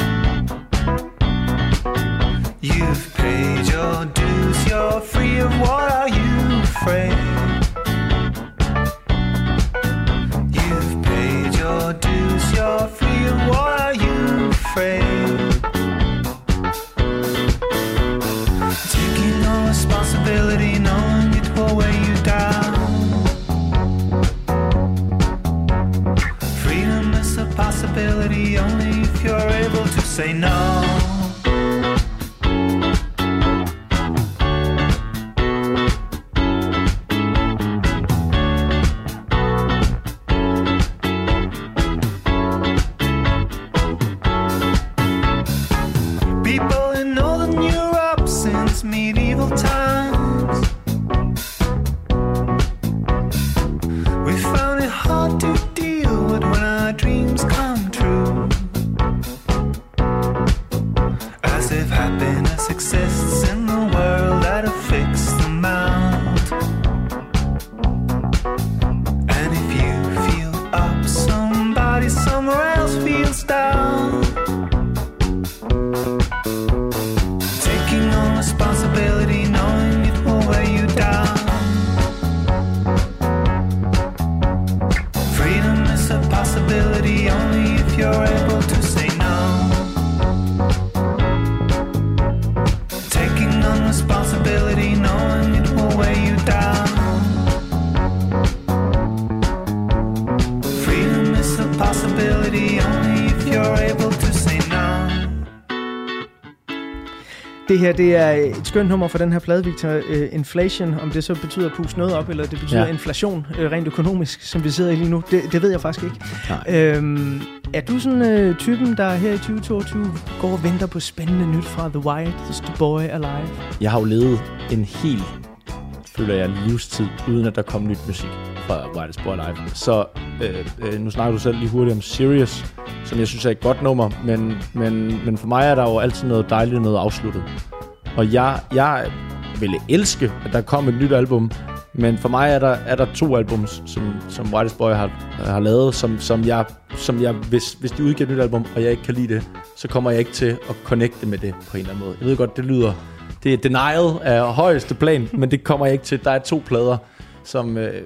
Possibility only if you're able to say no. Det her, det er et skønt nummer for den her plade, Victor. Uh, inflation, om det så betyder at puste noget op, eller det betyder ja. Inflation uh, rent økonomisk, som vi sidder i lige nu, det, det ved jeg faktisk ikke. Nej. Øhm, er du sådan uh, typen, der her i 2022 går og venter på spændende nyt fra The Wildest Boy Alive? Jeg har jo levet en hel, føler jeg, livstid, uden at der kom nyt musik fra White Boy Live. Så øh, øh, nu snakker du selv lige hurtigt om Sirius, som jeg synes er et godt nummer, men, men, men for mig er der jo altid noget dejligt noget afsluttet. Og jeg, jeg ville elske, at der kom et nyt album, men for mig er der, er der to albums, som, som Whitest Boy har, har lavet, som, som jeg, som jeg hvis, hvis de udgiver et nyt album, og jeg ikke kan lide det, så kommer jeg ikke til at connecte med det på en eller anden måde. Jeg ved godt, det lyder... Det er denial af højeste plan, men det kommer jeg ikke til. Der er to plader, som, øh,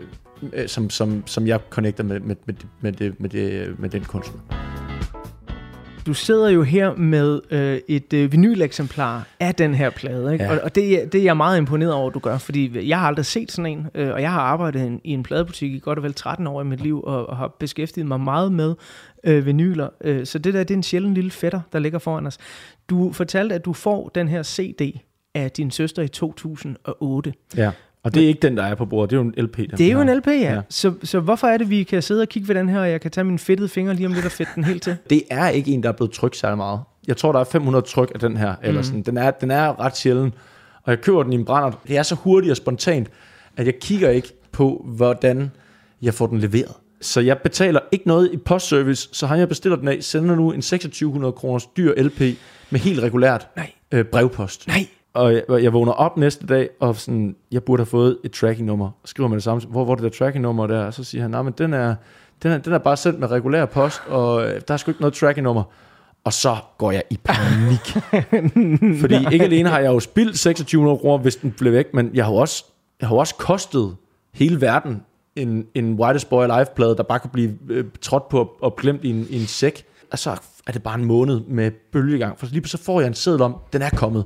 øh, som, som, som jeg connecter med, med, med, med, det, med, det, med den kunstner. Du sidder jo her med øh, et øh, vinyleksemplar af den her plade, ikke? Ja. Og, og det, er- det er jeg meget imponeret over, at du gør, fordi jeg har aldrig set sådan en, øh, og jeg har arbejdet i en, i en pladebutik i godt og vel 13 år i mit liv, og, og har beskæftiget mig meget med øh, vinyler. Øh, så det der, det er en sjælden lille fætter, der ligger foran os. Du fortalte, at du får den her CD af din søster i 2008. Ja. Og det er ikke den, der er på bordet. Det er jo en LP. Den Det er jo en LP, ja. ja. Så, så hvorfor er det, vi kan sidde og kigge ved den her, og jeg kan tage mine fedtede fingre lige om lidt og fedte den helt til? (laughs) Det er ikke en, der er blevet trykt særlig meget. Jeg tror, der er 500 tryk af den her. Eller sådan. Den, er, den er ret sjælden. Og jeg køber den i en brænder. Det er så hurtigt og spontant, at jeg kigger ikke på, hvordan jeg får den leveret. Så jeg betaler ikke noget i postservice, så han jeg bestiller den af, sender nu en 2600 kroners dyr LP med helt regulært Nej. øh, brevpost. Nej. Og jeg, jeg vågner op næste dag, og sådan, jeg burde have fået et tracking-nummer. Skriver man det samme, hvor, hvor er det der tracking-nummer der? Og så siger han, nej, men den er, den er, den er bare sendt med regulær post, og øh, der er sgu ikke noget tracking-nummer. Og så går jeg i panik. (laughs) Fordi ikke alene har jeg jo spildt 2600 kroner, hvis den blev væk, men jeg har jo også, jeg har også kostet hele verden en, en Whitest Boy Alive-plade, der bare kan blive øh, trådt på og, og glemt i en, i en sæk. Og så er det bare en måned med bølgegang. For lige så får jeg en seddel om, den er kommet.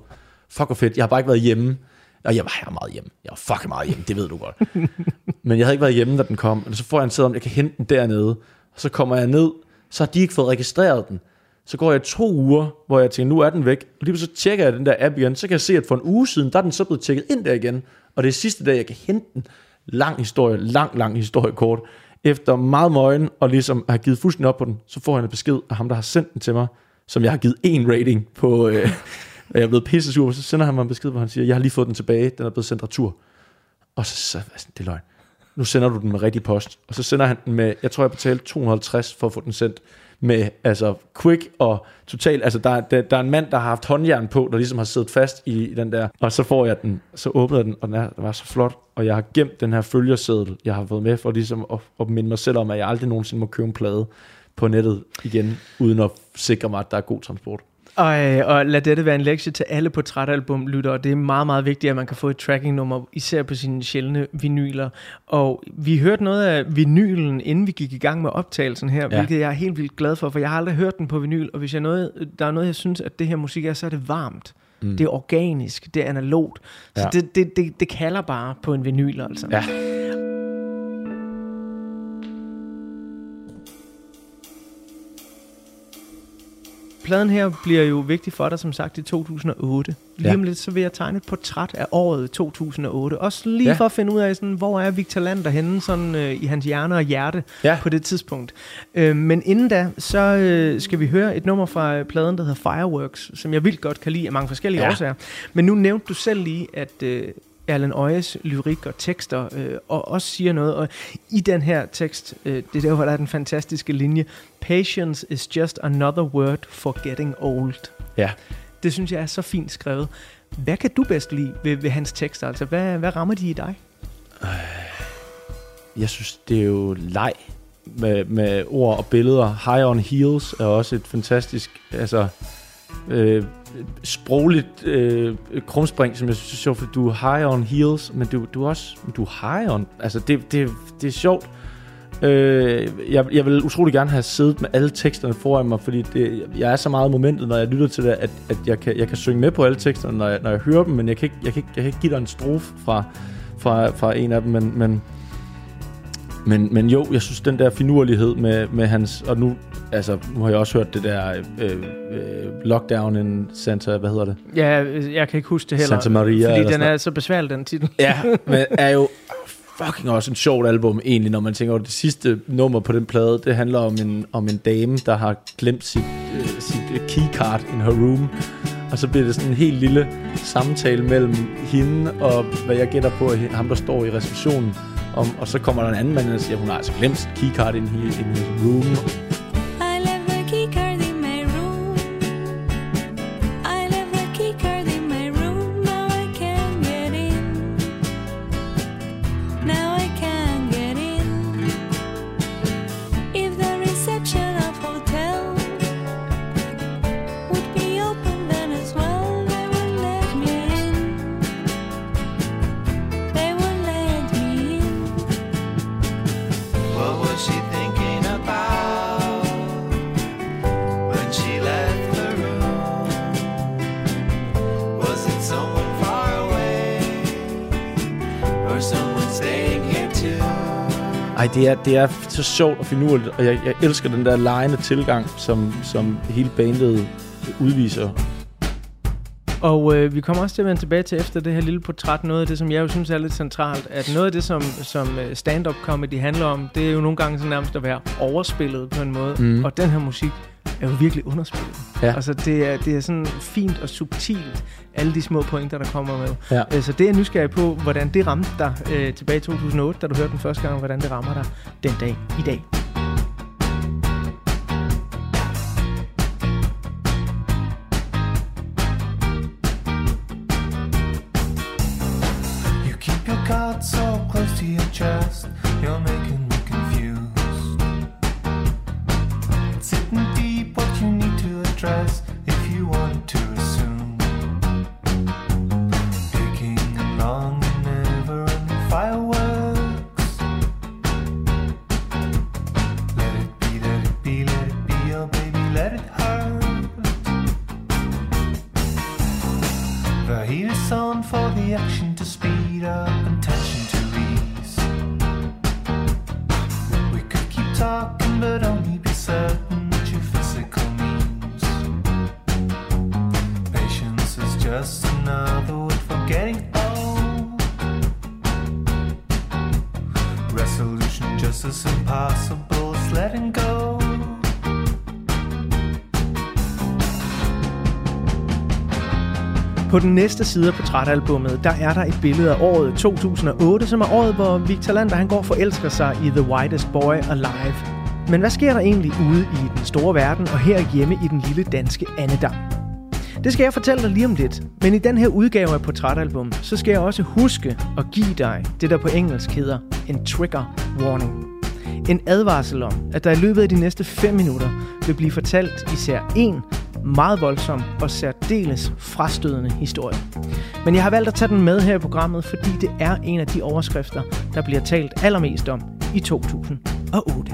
Fuck hvor fedt. Jeg har bare ikke været hjemme. Og jeg var her meget hjemme. Jeg var fucking meget hjemme, det ved du godt. (laughs) Men jeg havde ikke været hjemme, da den kom. Og så får jeg en seddel om, jeg kan hente den dernede. Og så kommer jeg ned, så har de ikke fået registreret den. Så går jeg to uger, hvor jeg tænker, nu er den væk. Og lige så tjekker jeg den der app igen, så kan jeg se, at for en uge siden, der er den så blevet tjekket ind der igen. Og det er sidste dag, jeg kan hente den. Lang historie, lang, lang historie kort. Efter meget møgen, og ligesom har givet fuldstændig op på den, så får jeg en besked af ham, der har sendt den til mig, som jeg har givet en rating på, øh, (laughs) og jeg er blevet pisse sur, så sender han mig en besked, hvor han siger, jeg har lige fået den tilbage, den er blevet sendt retur. Og så, så altså, det er løgn. Nu sender du den med rigtig post. Og så sender han den med, jeg tror jeg betalte 250 for at få den sendt med altså quick og total, altså der, der, der er en mand, der har haft håndjern på, der ligesom har siddet fast i, i den der, og så får jeg den, så åbner jeg den, og den, er, den var så flot, og jeg har gemt den her følgerseddel, jeg har fået med, for ligesom at, at minde mig selv om, at jeg aldrig nogensinde må købe en plade på nettet igen, uden at sikre mig, at der er god transport. Og, øh, og lad dette være en lektie til alle portrætalbum-lyttere. Det er meget, meget vigtigt, at man kan få et tracking-nummer, især på sine sjældne vinyler. Og vi hørte noget af vinylen, inden vi gik i gang med optagelsen her. Ja. hvilket jeg er helt vildt glad for, for jeg har aldrig hørt den på vinyl, og hvis jeg noget, der er noget, jeg synes, at det her musik er, så er det varmt. Mm. Det er organisk, det er analogt. Så Ja. det, det, det, det kalder bare på en vinyl, altså. Ja. Pladen her bliver jo vigtig for dig, som sagt, i 2008. Lige Ja. om lidt, så vil jeg tegne et portræt af året 2008. Også lige ja. For at finde ud af, sådan, hvor er Victor Lander henne sådan, øh, i hans hjerne og hjerte Ja. på det tidspunkt. Øh, men inden da, så øh, skal vi høre et nummer fra øh, pladen, der hedder Fireworks, som jeg vildt godt kan lide af mange forskellige. Ja. årsager. Men nu nævnte du selv lige, at... Øh, Erlen Øjes lyrik og tekster, øh, og også siger noget. Og i den her tekst, øh, det er der, hvor der er den fantastiske linje, Patience is just another word for getting old. Ja. Det synes jeg er så fint skrevet. Hvad kan du bedst lide ved, ved hans tekster? Altså, hvad, hvad rammer de i dig? Jeg synes, det er jo leg med, med ord og billeder. High on Heels er også et fantastisk, altså øh, sprogligt øh, krumspring, som jeg synes er sjovt, for du er high on heels, men du, du er også du er high on, altså det, det, det er sjovt. Øh, jeg, jeg vil utrolig gerne have siddet med alle teksterne foran mig, fordi det, jeg er så meget i momentet, når jeg lytter til det, at, at jeg, kan, jeg kan synge med på alle teksterne, når jeg, når jeg hører dem, men jeg kan ikke, jeg kan ikke, jeg kan ikke give dig en strofe fra, fra, fra en af dem, men, men men, men jo, jeg synes, den der finurlighed med, med hans... Og nu, altså, nu har jeg også hørt det der øh, øh, Lockdown in Santa... Hvad hedder det? Ja, jeg kan ikke huske det heller. Santa Maria Fordi den er så besværlig, den titel. Ja, men (laughs) er jo fucking også en sjovt album egentlig, når man tænker over det sidste nummer på den plade. Det handler om en, om en dame, der har glemt sit, øh, sit øh, keycard in her room. Og så bliver det sådan en helt lille samtale mellem hende og, hvad jeg gætter på, ham, der står i receptionen. Om, og så kommer der en anden mand, og siger, hun har altså glemt keycard ind i, in his room. Er, det er så sjovt og finurligt, og jeg, jeg elsker den der lejende tilgang, som, som hele bandet udviser. Og øh, vi kommer også til at vende tilbage til efter det her lille portræt, noget af det, som jeg jo synes er lidt centralt, at noget af det, som, som øh, stand-up comedy handler om, det er jo nogle gange så nærmest at være overspillet på en måde. Mm. Og den her musik er jo virkelig underspillet. Ja. Altså, det er, det er sådan fint og subtilt, alle de små pointer, der kommer med. Ja. Øh, Så det er jeg nysgerrig på, hvordan det ramte dig øh, tilbage i 2008, da du hørte den første gang, hvordan det rammer dig den dag i dag. You keep your cards so close to your chest, you're making På den næste side af portrætalbummet, der er der et billede af året 2008, som er året, hvor Victor Lander han går forelsker sig i The Whitest Boy Alive. Men hvad sker der egentlig ude i den store verden og her hjemme i den lille danske Annedam? Det skal jeg fortælle dig lige om lidt, men i den her udgave af portrætalbum, så skal jeg også huske at give dig det, der på engelsk hedder en trigger warning. En advarsel om, at der i løbet af de næste 5 minutter vil blive fortalt især en meget voldsom og særdeles frastødende historie. Men jeg har valgt at tage den med her i programmet, fordi det er en af de overskrifter, der bliver talt allermest om i 2008.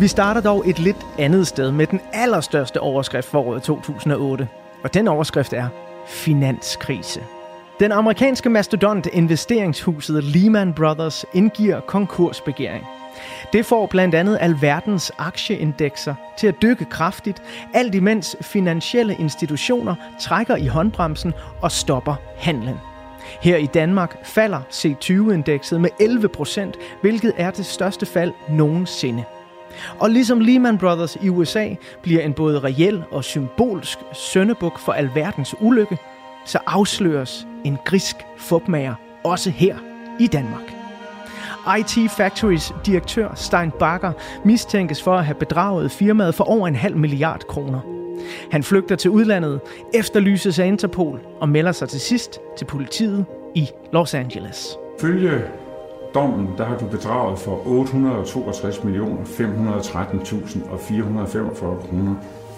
Vi starter dog et lidt andet sted med den allerstørste overskrift for året 2008. Og den overskrift er finanskrise. Den amerikanske mastodont investeringshuset Lehman Brothers indgiver konkursbegæring. Det får blandt andet alverdens aktieindekser til at dykke kraftigt, alt imens finansielle institutioner trækker i håndbremsen og stopper handlen. Her i Danmark falder C20-indekset med 11 procent, hvilket er det største fald nogensinde. Og ligesom Lehman Brothers i USA bliver en både reel og symbolsk søndebuk for alverdens ulykke, så afsløres en grisk fupmager også her i Danmark. IT Factories direktør Stein Bakker mistænkes for at have bedraget firmaet for over en halv milliard kroner. Han flygter til udlandet, efterlyses af Interpol og melder sig til sidst til politiet i Los Angeles. Følge dommen, der har du bedraget for 862 millioner 513.000 og 445 kroner.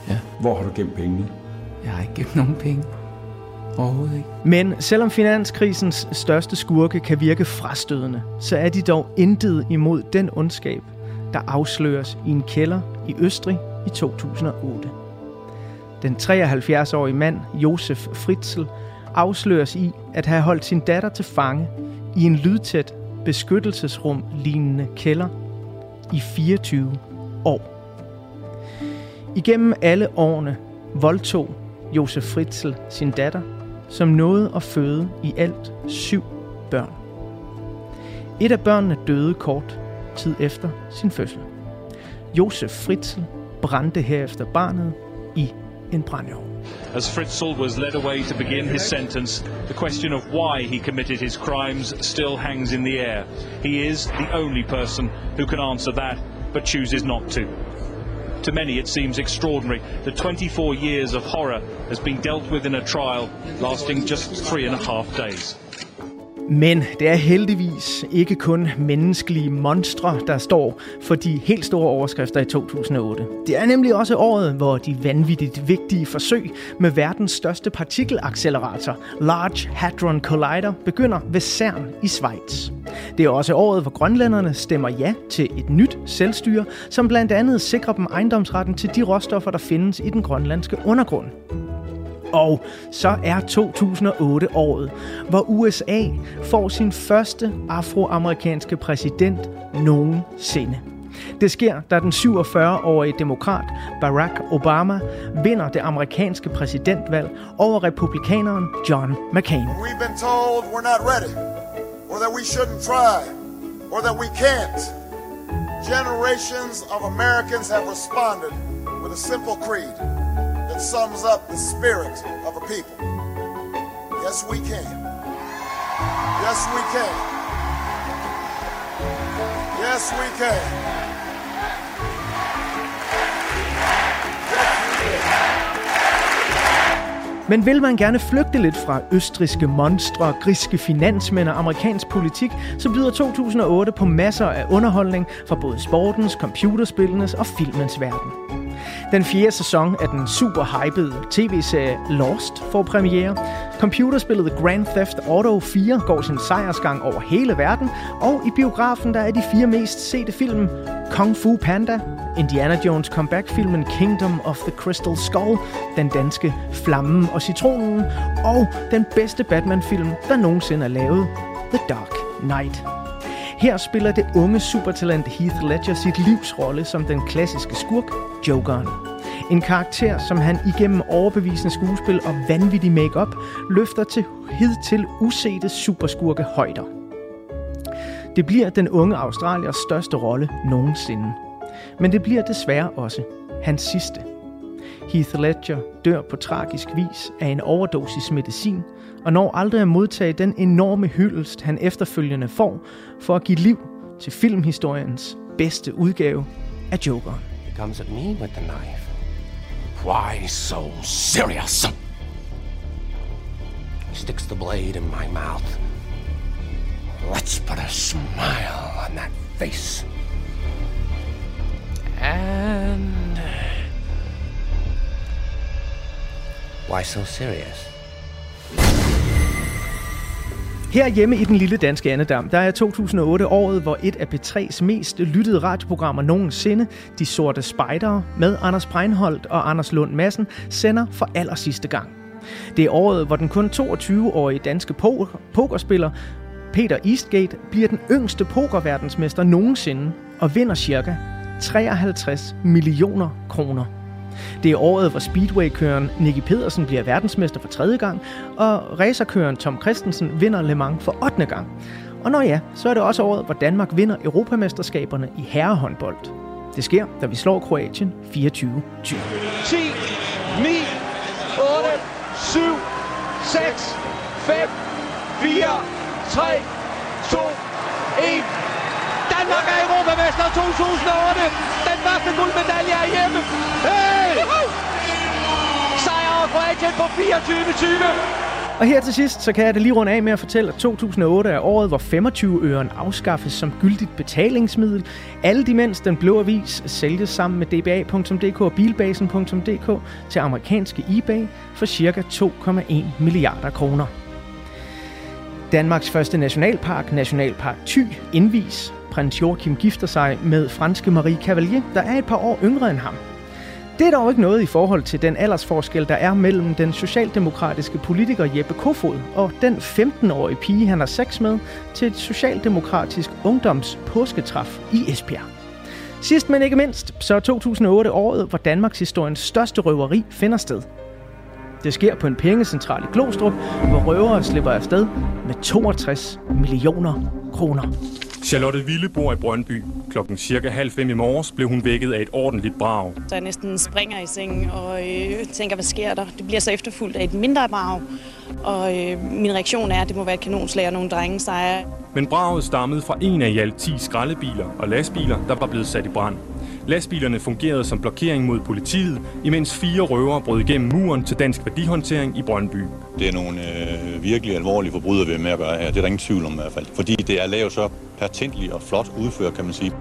Ja. Hvor har du gemt pengene? Jeg har ikke gemt nogen penge. Overhovedet ikke. Men selvom finanskrisens største skurke kan virke frastødende, så er de dog intet imod den ondskab, der afsløres i en kælder i Østrig i 2008. Den 73-årige mand, Josef Fritzl, afsløres i at have holdt sin datter til fange i en lydtæt beskyttelsesrum lignende kælder i 24 år. Igennem alle årene voldtog Josef Fritzl sin datter, som nåede at føde i alt syv børn. Et af børnene døde kort tid efter sin fødsel. Josef Fritzl brændte herefter barnet i en brændeovn. As Fritzl was led away to begin his sentence, the question of why he committed his crimes still hangs in the air. He is the only person who can answer that, but chooses not to. To many, it seems extraordinary that 24 years of horror has been dealt with in a trial lasting just three and a half days. Men det er heldigvis ikke kun menneskelige monstre, der står for de helt store overskrifter i 2008. Det er nemlig også året, hvor de vanvittigt vigtige forsøg med verdens største partikelaccelerator, Large Hadron Collider, begynder ved CERN i Schweiz. Det er også året, hvor grønlænderne stemmer ja til et nyt selvstyre, som blandt andet sikrer dem ejendomsretten til de råstoffer, der findes i den grønlandske undergrund. Og så er 2008 året, hvor USA får sin første afroamerikanske præsident nogensinde. Det sker, da den 47-årige demokrat Barack Obama vinder det amerikanske præsidentvalg over republikaneren John McCain. We've been told we're not ready, or that we shouldn't try, or that we can't. Generations of Americans have responded with a simple creed that sums up the spirit of a people. Yes, we can. Yes, we can. Yes, we can. Men vil man gerne flygte lidt fra østriske monstre, griske finansmænd og amerikansk politik, så byder 2008 på masser af underholdning fra både sportens, computerspillenes og filmens verden. Den fjerde sæson af den super hypede tv-serie Lost får premiere. Computerspillet Grand Theft Auto 4 går sin sejrsgang over hele verden, og i biografen der er de fire mest sete film Kung Fu Panda, Indiana Jones comeback-filmen Kingdom of the Crystal Skull, den danske Flammen og Citronen, og den bedste Batman-film, der nogensinde er lavet, The Dark Knight. Her spiller det unge supertalent Heath Ledger sit livs rolle som den klassiske skurk, Jokeren. En karakter, som han igennem overbevisende skuespil og vanvittig makeup løfter til hidtil usete superskurke højder. Det bliver den unge australiers største rolle nogensinde. Men det bliver desværre også hans sidste. Heath Ledger dør på tragisk vis af en overdosis medicin, og når aldrig at modtage den enorme hyldest, han efterfølgende får for at give liv til filmhistoriens bedste udgave af Jokeren. He comes at me with the knife. Why so serious? He sticks the blade in my mouth. Let's put a smile on that face. And. Why so serious? Her hjemme i den lille danske andedam, der er 2008 året, hvor et af P3's mest lyttede radioprogrammer nogensinde, De Sorte Spejdere, med Anders Breinholt og Anders Lund Madsen, sender for aller sidste gang. Det er året, hvor den kun 22-årige danske poker- pokerspiller Peter Eastgate bliver den yngste pokerverdensmester nogensinde og vinder cirka 53 millioner kroner. Det er året, hvor speedway-køren Nicky Pedersen bliver verdensmester for tredje gang, og racerkøren Tom Christensen vinder Le Mans for 8. gang. Og når ja, så er det også året, hvor Danmark vinder Europamesterskaberne i herrehåndbold. Det sker, da vi slår Kroatien 24-20. 10, 9, 8, 7, 6, 5, 4, 3, 2, 1. Danmark er Europamester 2008. Den første guldmedalje er hjemme. Hey! Kroatien på 24-20. Og her til sidst, så kan jeg det lige runde af med at fortælle, at 2008 er året, hvor 25-øren afskaffes som gyldigt betalingsmiddel. Alle de mens den blå avis sælges sammen med dba.dk og bilbasen.dk til amerikanske eBay for ca. 2,1 milliarder kroner. Danmarks første nationalpark, Nationalpark Thy, indvis. Prins Joachim gifter sig med franske Marie Cavalier, der er et par år yngre end ham. Det er dog ikke noget i forhold til den aldersforskel, der er mellem den socialdemokratiske politiker Jeppe Kofod og den 15-årige pige, han har sex med, til et socialdemokratisk ungdoms påsketræf i Esbjerg. Sidst men ikke mindst, så er 2008 året, hvor Danmarks historiens største røveri finder sted. Det sker på en pengecentral i Glostrup, hvor røvere slipper afsted med 62 millioner kroner. Charlotte Ville bor i Brøndby. Klokken cirka halv fem i morges blev hun vækket af et ordentligt brag. Så jeg næsten springer i sengen og øh, tænker, hvad sker der? Det bliver så efterfulgt af et mindre brag. Og øh, min reaktion er, at det må være et kanonslag og nogle drenge sejre. Men braget stammede fra en af i alt 10 skraldebiler og lastbiler, der var blevet sat i brand. Lastbilerne fungerede som blokering mod politiet, imens fire røvere brød igennem muren til dansk værdihåndtering i Brøndby. Det er nogle øh, virkelig alvorlige forbrydelser, vi er med at gøre her. Det er der ingen tvivl om i hvert fald. Fordi det er lavet så patentligt og flot udført, kan man sige.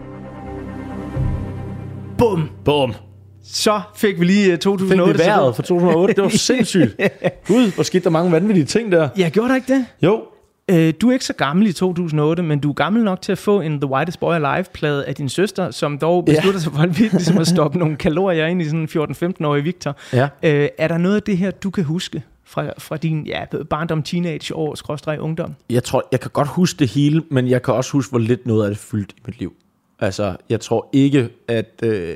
Bum! Bum! Så fik vi lige øh, 2008. Fik vi vejret for 2008. Det var (laughs) sindssygt. Gud, hvor skete der mange vanvittige ting der. Ja, gjorde der ikke det? Jo. Øh, du er ikke så gammel i 2008, men du er gammel nok til at få en The Whitest Boy Alive-plade af din søster, som dog beslutter sig for at, ligesom at (laughs) stoppe nogle kalorier ind i sådan en 14-15-årig Victor. Ja. Øh, er der noget af det her, du kan huske fra, fra din ja, barndom, teenage år, skråstreg ungdom? Jeg tror, jeg kan godt huske det hele, men jeg kan også huske, hvor lidt noget af det fyldt i mit liv. Altså, jeg tror ikke, at øh,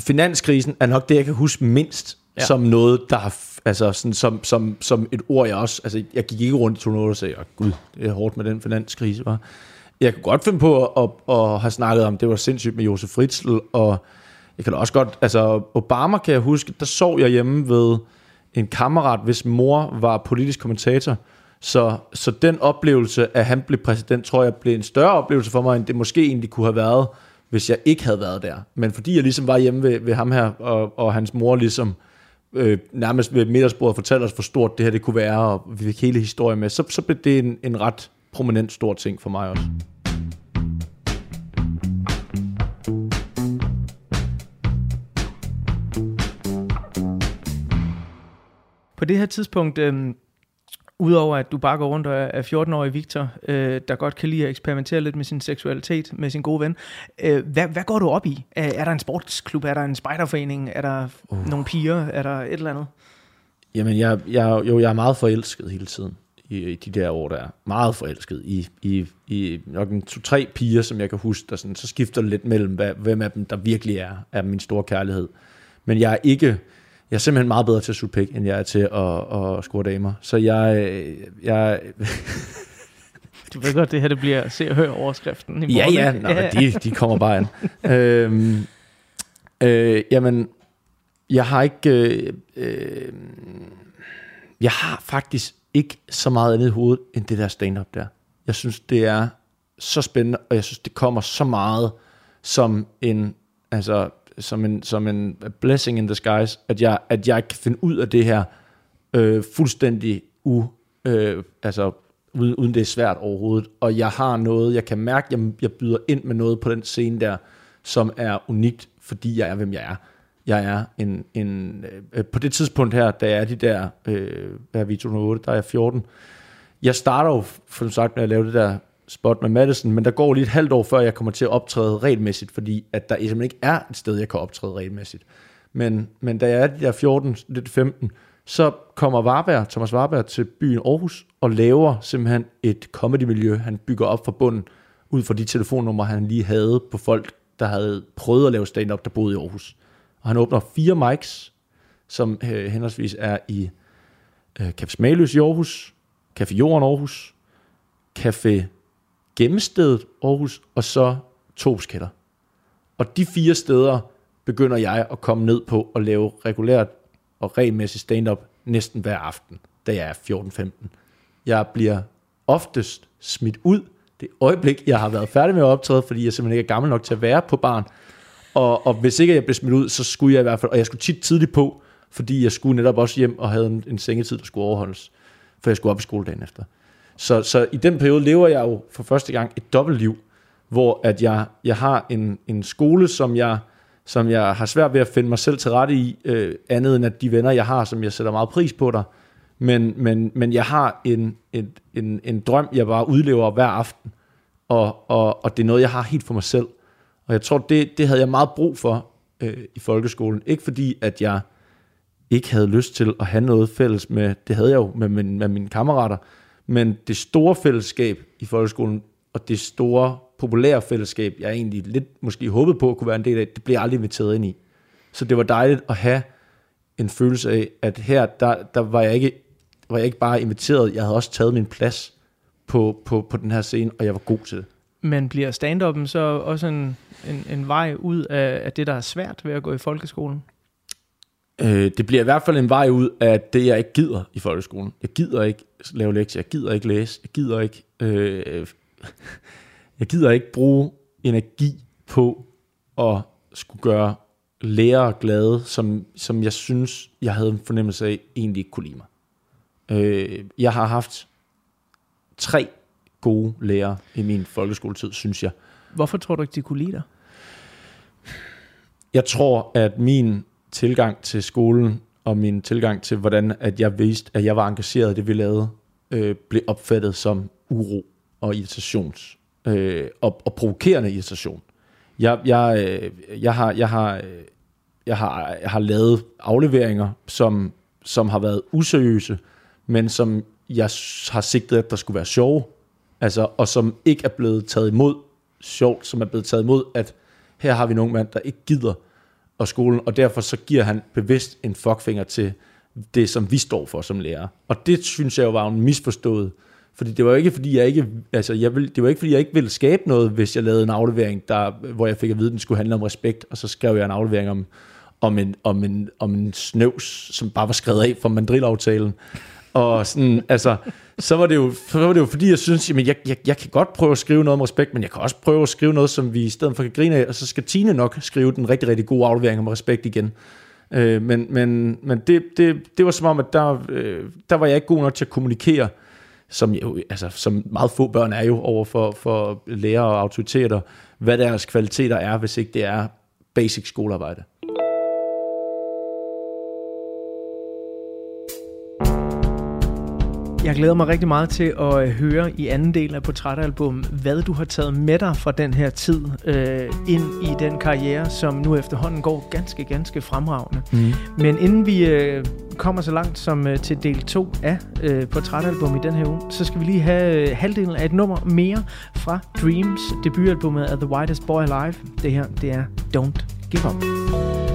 finanskrisen er nok det, jeg kan huske mindst, Ja. ja. som noget, der har, altså sådan, som, som, som et ord, jeg også, altså jeg gik ikke rundt i 2008 og sagde, oh, gud, det er hårdt med den finanskrise, var. Jeg kunne godt finde på at, at, at have snakket om, det var sindssygt med Josef Fritzl, og jeg kan da også godt, altså Obama kan jeg huske, der sov jeg hjemme ved en kammerat, hvis mor var politisk kommentator, så, så den oplevelse, at han blev præsident, tror jeg blev en større oplevelse for mig, end det måske egentlig kunne have været, hvis jeg ikke havde været der. Men fordi jeg ligesom var hjemme ved, ved ham her, og, og hans mor ligesom øh, øh, nærmest ved middagsbordet fortalte os, hvor stort det her det kunne være, og vi fik hele historien med, så, så blev det en, en ret prominent stor ting for mig også. På det her tidspunkt, øh, udover at du bare går rundt og er 14-årig Victor, øh, der godt kan lide at eksperimentere lidt med sin seksualitet, med sin gode ven, øh, hvad, hvad går du op i? Er, er der en sportsklub? Er der en spejderforening? Er der uh. nogle piger? Er der et eller andet? Jamen, jeg, jeg, jo, jeg er meget forelsket hele tiden i, i de der år, der er. Meget forelsket i, i, i nok en to-tre piger, som jeg kan huske, der sådan, så skifter det lidt mellem, hvad, hvem af dem, der virkelig er, er min store kærlighed. Men jeg er ikke, jeg er simpelthen meget bedre til at suge pik, end jeg er til at, at score damer. Så jeg, jeg Du ved godt, det her det bliver se og høre overskriften i Ja, morgen. ja? Nå, men de, de kommer bare an. (laughs) øhm, øh, jamen, jeg har ikke... Øh, øh, jeg har faktisk ikke så meget andet i hovedet, end det der stand-up der. Jeg synes, det er så spændende, og jeg synes, det kommer så meget som en, altså, som en, som en blessing in disguise, at jeg, at jeg kan finde ud af det her øh, fuldstændig u, øh, altså, uden, uden det er svært overhovedet. Og jeg har noget, jeg kan mærke, jeg, jeg byder ind med noget på den scene der, som er unikt, fordi jeg er, hvem jeg er. Jeg er en, en øh, på det tidspunkt her, da jeg er de der, øh, hvad er vi, 2008, der er jeg 14. Jeg starter jo, som sagt, med at lave det der spot med Madison, men der går lige et halvt år, før jeg kommer til at optræde regelmæssigt, fordi at der simpelthen ikke er et sted, jeg kan optræde regelmæssigt. Men, men da jeg er jeg er 14, lidt 15, så kommer Varberg, Thomas Varberg til byen Aarhus og laver simpelthen et comedy-miljø, han bygger op fra bunden, ud fra de telefonnumre, han lige havde på folk, der havde prøvet at lave stand-up, der boede i Aarhus. Og han åbner fire mics, som øh, henholdsvis er i øh, Café Smagløs i Aarhus, Café Jorden Aarhus, Café Gennemstedet, Aarhus, og så Tobsketter. Og de fire steder begynder jeg at komme ned på at lave regulært og regelmæssigt stand-up næsten hver aften, da jeg er 14-15. Jeg bliver oftest smidt ud det øjeblik, jeg har været færdig med at optræde, fordi jeg simpelthen ikke er gammel nok til at være på barn. Og, og hvis ikke jeg blev smidt ud, så skulle jeg i hvert fald, og jeg skulle tit tidligt på, fordi jeg skulle netop også hjem og havde en, en sengetid, der skulle overholdes, for jeg skulle op i skole dagen efter. Så, så i den periode lever jeg jo for første gang et dobbeltliv, hvor at jeg, jeg har en, en skole, som jeg, som jeg har svært ved at finde mig selv til rette i, øh, andet end at de venner, jeg har, som jeg sætter meget pris på der. Men, men, men jeg har en, en, en, en drøm, jeg bare udlever hver aften, og, og, og det er noget, jeg har helt for mig selv. Og jeg tror, det, det havde jeg meget brug for øh, i folkeskolen. Ikke fordi, at jeg ikke havde lyst til at have noget fælles med, det havde jeg jo med, min, med mine kammerater, men det store fællesskab i folkeskolen, og det store populære fællesskab, jeg egentlig lidt måske håbede på at kunne være en del af, det blev jeg aldrig inviteret ind i. Så det var dejligt at have en følelse af, at her, der, der var, jeg ikke, var jeg ikke bare inviteret, jeg havde også taget min plads på, på, på den her scene, og jeg var god til det. Men bliver stand-up'en så også en, en, en vej ud af, af det, der er svært ved at gå i folkeskolen? Øh, det bliver i hvert fald en vej ud af det, jeg ikke gider i folkeskolen. Jeg gider ikke lave lektier, jeg gider ikke læse, jeg gider ikke, øh, (laughs) jeg gider ikke bruge energi på at skulle gøre lærere glade, som, som jeg synes, jeg havde en fornemmelse af, egentlig ikke kunne lide mig. Øh, jeg har haft tre gode lærere i min folkeskoletid, synes jeg. Hvorfor tror du ikke, de kunne lide dig? Jeg tror, at min tilgang til skolen og min tilgang til, hvordan at jeg vidste, at jeg var engageret i det, vi lavede, øh, blev opfattet som uro og irritations øh, og, og provokerende irritation. Jeg, jeg, øh, jeg, har, jeg, har, øh, jeg, har, jeg har lavet afleveringer, som, som har været useriøse, men som jeg har sigtet, at der skulle være sjove, altså, og som ikke er blevet taget imod sjovt, som er blevet taget imod, at her har vi nogle mand, der ikke gider og skolen, og derfor så giver han bevidst en fuckfinger til det, som vi står for som lærer. Og det synes jeg jo var en misforstået, fordi det var jo ikke, fordi jeg ikke, altså jeg vil, det var ikke, fordi jeg ikke ville skabe noget, hvis jeg lavede en aflevering, der, hvor jeg fik at vide, at den skulle handle om respekt, og så skrev jeg en aflevering om, om en, om en, om en snøvs, som bare var skrevet af fra mandrilaftalen. Og sådan, altså, så var det jo, så var det jo fordi, jeg synes, jamen, jeg, jeg, jeg kan godt prøve at skrive noget om respekt, men jeg kan også prøve at skrive noget, som vi i stedet for kan grine af, og så skal Tine nok skrive den rigtig, rigtig gode aflevering om respekt igen. Øh, men men, men det, det, det var som om, at der, øh, der var jeg ikke god nok til at kommunikere, som, jo, altså, som meget få børn er jo over for, for lærere og autoriteter, hvad deres kvaliteter er, hvis ikke det er basic skolearbejde. Jeg glæder mig rigtig meget til at øh, høre i anden del af portrætalbum, hvad du har taget med dig fra den her tid øh, ind i den karriere, som nu efterhånden går ganske, ganske fremragende. Mm. Men inden vi øh, kommer så langt som øh, til del 2 af øh, portrætalbum i den her uge, så skal vi lige have øh, halvdelen af et nummer mere fra Dreams, debutalbummet af The Whitest Boy Alive. Det her, det er Don't Give Up.